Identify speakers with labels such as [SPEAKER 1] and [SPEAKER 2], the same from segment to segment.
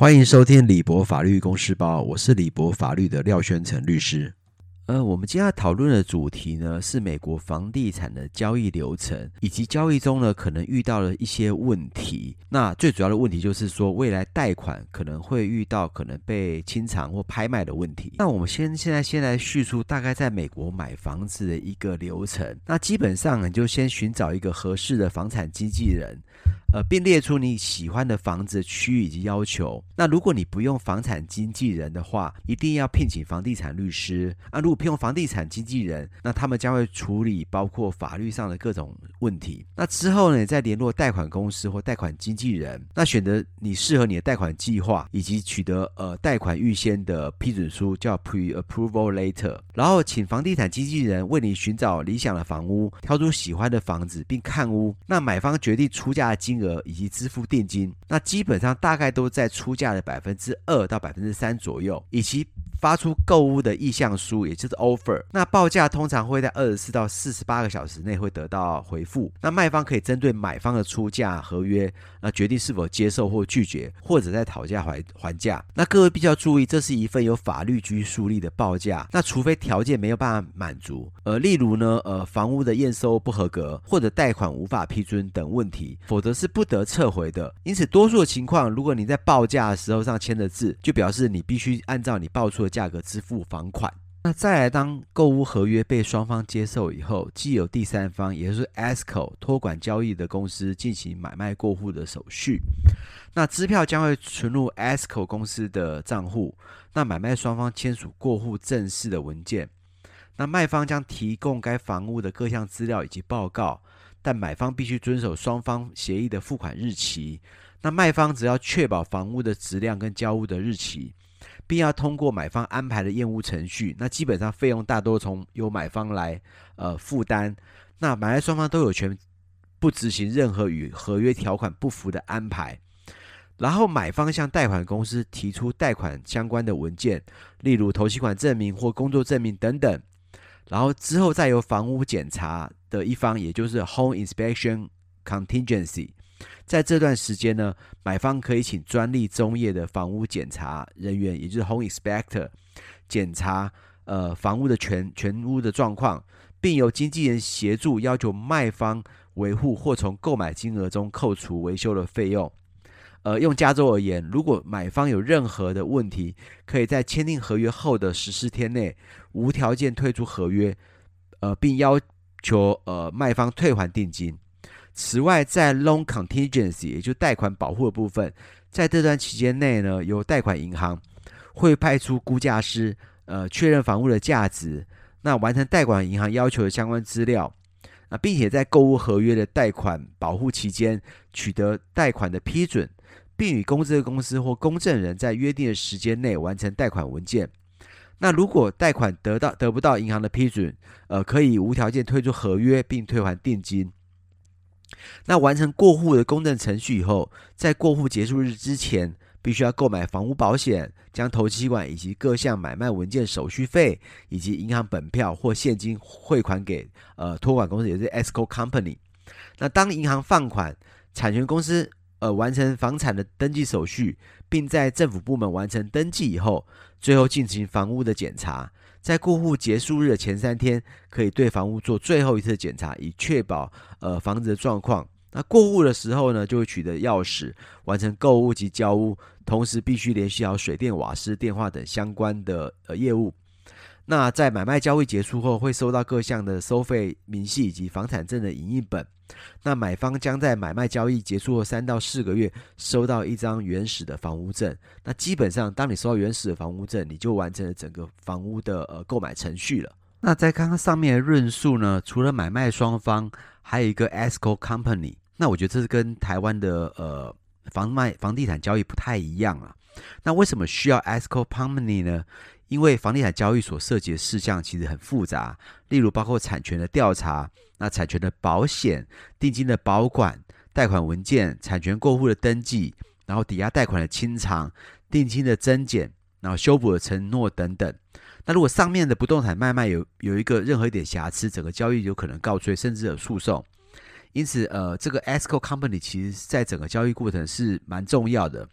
[SPEAKER 1] 欢迎收听李博法律公司报，我是李博法律的廖宣成律师。呃，我们今天要讨论的主题呢，是美国房地产的交易流程，以及交易中呢可能遇到的一些问题。那最主要的问题就是说，未来贷款可能会遇到可能被清偿或拍卖的问题。那我们先现在先来叙述大概在美国买房子的一个流程。那基本上你就先寻找一个合适的房产经纪人。呃，并列出你喜欢的房子区域以及要求。那如果你不用房产经纪人的话，一定要聘请房地产律师。啊，如果聘用房地产经纪人，那他们将会处理包括法律上的各种问题。那之后呢，再联络贷款公司或贷款经纪人，那选择你适合你的贷款计划，以及取得呃贷款预先的批准书，叫 Pre-Approval Letter。然后请房地产经纪人为你寻找理想的房屋，挑出喜欢的房子并看屋。那买方决定出价的金额以及支付定金，那基本上大概都在出价的百分之二到百分之三左右，以及发出购物的意向书，也就是 offer。那报价通常会在二十四到四十八个小时内会得到回复。那卖方可以针对买方的出价合约，那决定是否接受或拒绝，或者在讨价还还价。那各位必须要注意，这是一份有法律拘束力的报价。那除非条件没有办法满足，呃，例如呢，呃，房屋的验收不合格，或者贷款无法批准等问题，否则是不得撤回的。因此，多数的情况，如果你在报价的时候上签的字，就表示你必须按照你报出价格支付房款。那再来，当购屋合约被双方接受以后，既有第三方，也就是 ESCO 托管交易的公司进行买卖过户的手续。那支票将会存入 ESCO 公司的账户。那买卖双方签署过户正式的文件。那卖方将提供该房屋的各项资料以及报告，但买方必须遵守双方协议的付款日期。那卖方只要确保房屋的质量跟交屋的日期。并要通过买方安排的验屋程序，那基本上费用大多从由买方来呃负担。那买卖双方都有权不执行任何与合约条款不符的安排。然后买方向贷款公司提出贷款相关的文件，例如头期款证明或工作证明等等。然后之后再由房屋检查的一方，也就是 Home Inspection Contingency。在这段时间呢，买方可以请专利中业的房屋检查人员，也就是 Home Inspector，检查呃房屋的全全屋的状况，并由经纪人协助要求卖方维护或从购买金额中扣除维修的费用。呃，用加州而言，如果买方有任何的问题，可以在签订合约后的十四天内无条件退出合约，呃，并要求呃卖方退还定金。此外，在 loan contingency，也就贷款保护的部分，在这段期间内呢，由贷款银行会派出估价师，呃，确认房屋的价值，那完成贷款银行要求的相关资料，啊，并且在购物合约的贷款保护期间取得贷款的批准，并与公证公司或公证人在约定的时间内完成贷款文件。那如果贷款得到得不到银行的批准，呃，可以无条件退出合约并退还定金。那完成过户的公证程序以后，在过户结束日之前，必须要购买房屋保险，将头期款以及各项买卖文件手续费以及银行本票或现金汇款给呃托管公司，也是 ESCO company。那当银行放款，产权公司呃完成房产的登记手续，并在政府部门完成登记以后，最后进行房屋的检查。在过户结束日的前三天，可以对房屋做最后一次检查，以确保呃房子的状况。那过户的时候呢，就会取得钥匙，完成购物及交屋，同时必须联系好水电、瓦斯、电话等相关的呃业务。那在买卖交易结束后，会收到各项的收费明细以及房产证的影印本。那买方将在买卖交易结束后三到四个月收到一张原始的房屋证。那基本上，当你收到原始的房屋证，你就完成了整个房屋的呃购买程序了。那在刚刚上面的论述呢，除了买卖双方，还有一个 escrow company。那我觉得这是跟台湾的呃房卖房地产交易不太一样啊。那为什么需要 escrow company 呢？因为房地产交易所涉及的事项其实很复杂，例如包括产权的调查、那产权的保险、定金的保管、贷款文件、产权过户的登记，然后抵押贷款的清偿、定金的增减，然后修补的承诺等等。那如果上面的不动产买卖有有一个任何一点瑕疵，整个交易有可能告吹，甚至有诉讼。因此，呃，这个 escrow company 其实在整个交易过程是蛮重要的。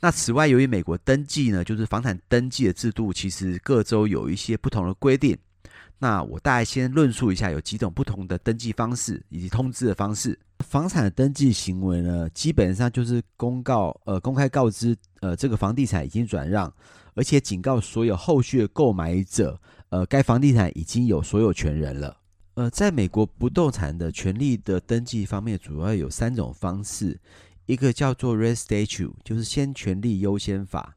[SPEAKER 1] 那此外，由于美国登记呢，就是房产登记的制度，其实各州有一些不同的规定。那我大概先论述一下，有几种不同的登记方式以及通知的方式。房产登记行为呢，基本上就是公告，呃，公开告知，呃，这个房地产已经转让，而且警告所有后续的购买者，呃，该房地产已经有所有权人了。呃，在美国不动产的权利的登记方面，主要有三种方式，一个叫做 Res Statute，就是先权利优先法。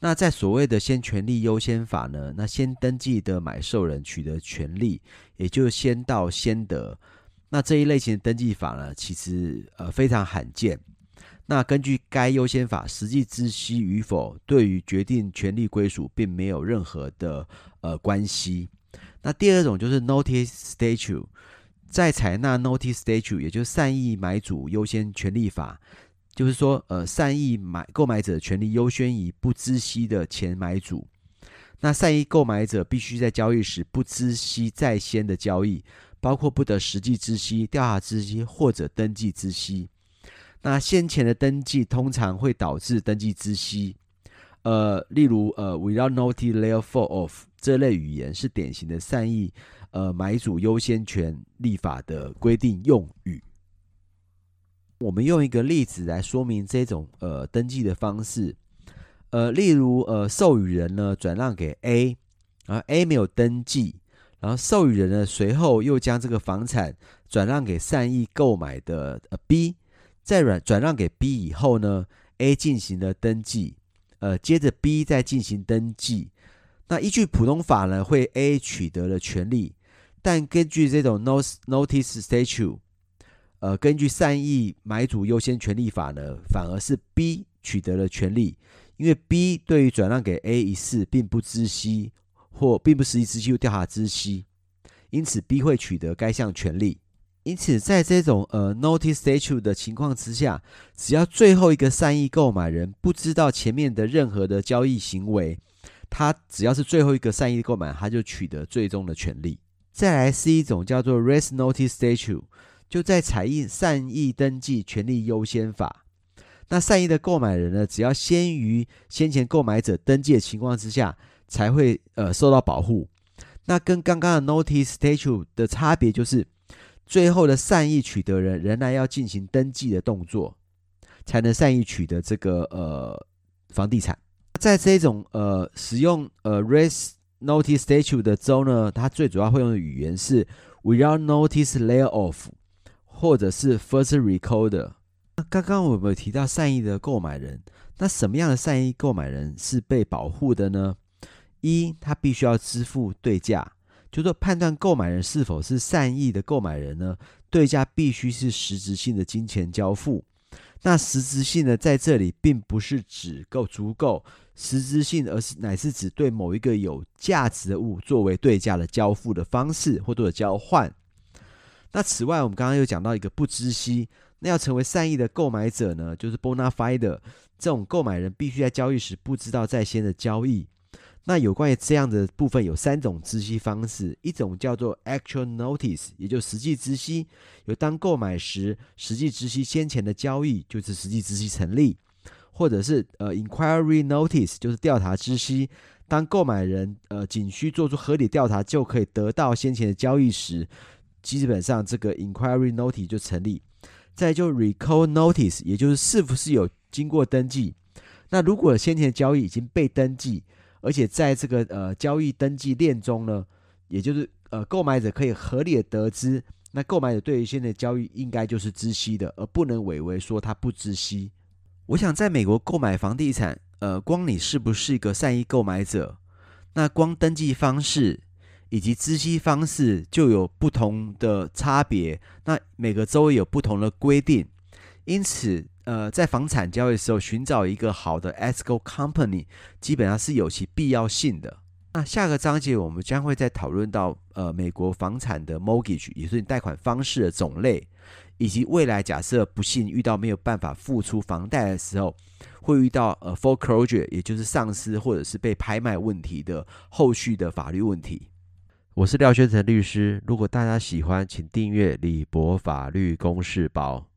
[SPEAKER 1] 那在所谓的先权利优先法呢，那先登记的买受人取得权利，也就是先到先得。那这一类型的登记法呢，其实呃非常罕见。那根据该优先法，实际知悉与否对于决定权利归属并没有任何的呃关系。那第二种就是 Notice Statute，在采纳 Notice Statute，也就是善意买主优先权利法。就是说，呃，善意买购买者权利优先于不知悉的前买主。那善意购买者必须在交易时不知悉在先的交易，包括不得实际知悉、调查知悉或者登记知悉。那先前的登记通常会导致登记知悉。呃，例如，呃，without notice therefore of 这类语言是典型的善意呃买主优先权立法的规定用语。我们用一个例子来说明这种呃登记的方式，呃，例如呃授予人呢转让给 A，然后 A 没有登记，然后授予人呢随后又将这个房产转让给善意购买的呃 B，在转转让给 B 以后呢，A 进行了登记，呃，接着 B 再进行登记，那依据普通法呢，会 A 取得了权利，但根据这种 Notice Statute。呃，根据善意买主优先权利法呢，反而是 B 取得了权利，因为 B 对于转让给 A 一事并不知悉，或并不实际知悉调查知悉，因此 B 会取得该项权利。因此，在这种呃 Notice Statute 的情况之下，只要最后一个善意购买人不知道前面的任何的交易行为，他只要是最后一个善意购买，他就取得最终的权利。再来是一种叫做 Res Notice statue，。就在采印善意登记权利优先法，那善意的购买人呢，只要先于先前购买者登记的情况之下，才会呃受到保护。那跟刚刚的 Notice statue 的差别就是，最后的善意取得人仍然要进行登记的动作，才能善意取得这个呃房地产。在这种呃使用呃 Res Notice statue 的州呢，它最主要会用的语言是 Without Notice layer of，。或者是 first recorder。那刚刚我们有提到善意的购买人，那什么样的善意购买人是被保护的呢？一，他必须要支付对价，就是说判断购买人是否是善意的购买人呢，对价必须是实质性的金钱交付。那实质性呢在这里并不是指够足够实质性，而是乃是指对某一个有价值的物作为对价的交付的方式或者交换。那此外，我们刚刚又讲到一个不知悉，那要成为善意的购买者呢，就是 bona fide 这种购买人必须在交易时不知道在先的交易。那有关于这样的部分，有三种知悉方式，一种叫做 actual notice，也就实际知悉，有当购买时实际知悉先前的交易，就是实际知悉成立；或者是呃 inquiry notice，就是调查知悉，当购买人呃仅需做出合理调查就可以得到先前的交易时。基本上这个 inquiry notice 就成立，再就 recall notice，也就是是不是有经过登记。那如果先前的交易已经被登记，而且在这个呃交易登记链中呢，也就是呃购买者可以合理的得知，那购买者对于现在的交易应该就是知悉的，而不能伪为说他不知悉。我想在美国购买房地产，呃，光你是不是一个善意购买者，那光登记方式。以及知悉方式就有不同的差别，那每个州有不同的规定，因此，呃，在房产交易的时候，寻找一个好的 escrow company 基本上是有其必要性的。那下个章节我们将会再讨论到，呃，美国房产的 mortgage，也就是贷款方式的种类，以及未来假设不幸遇到没有办法付出房贷的时候，会遇到呃 foreclosure，也就是丧失或者是被拍卖问题的后续的法律问题。我是廖宣成律师，如果大家喜欢，请订阅李博法律公示包。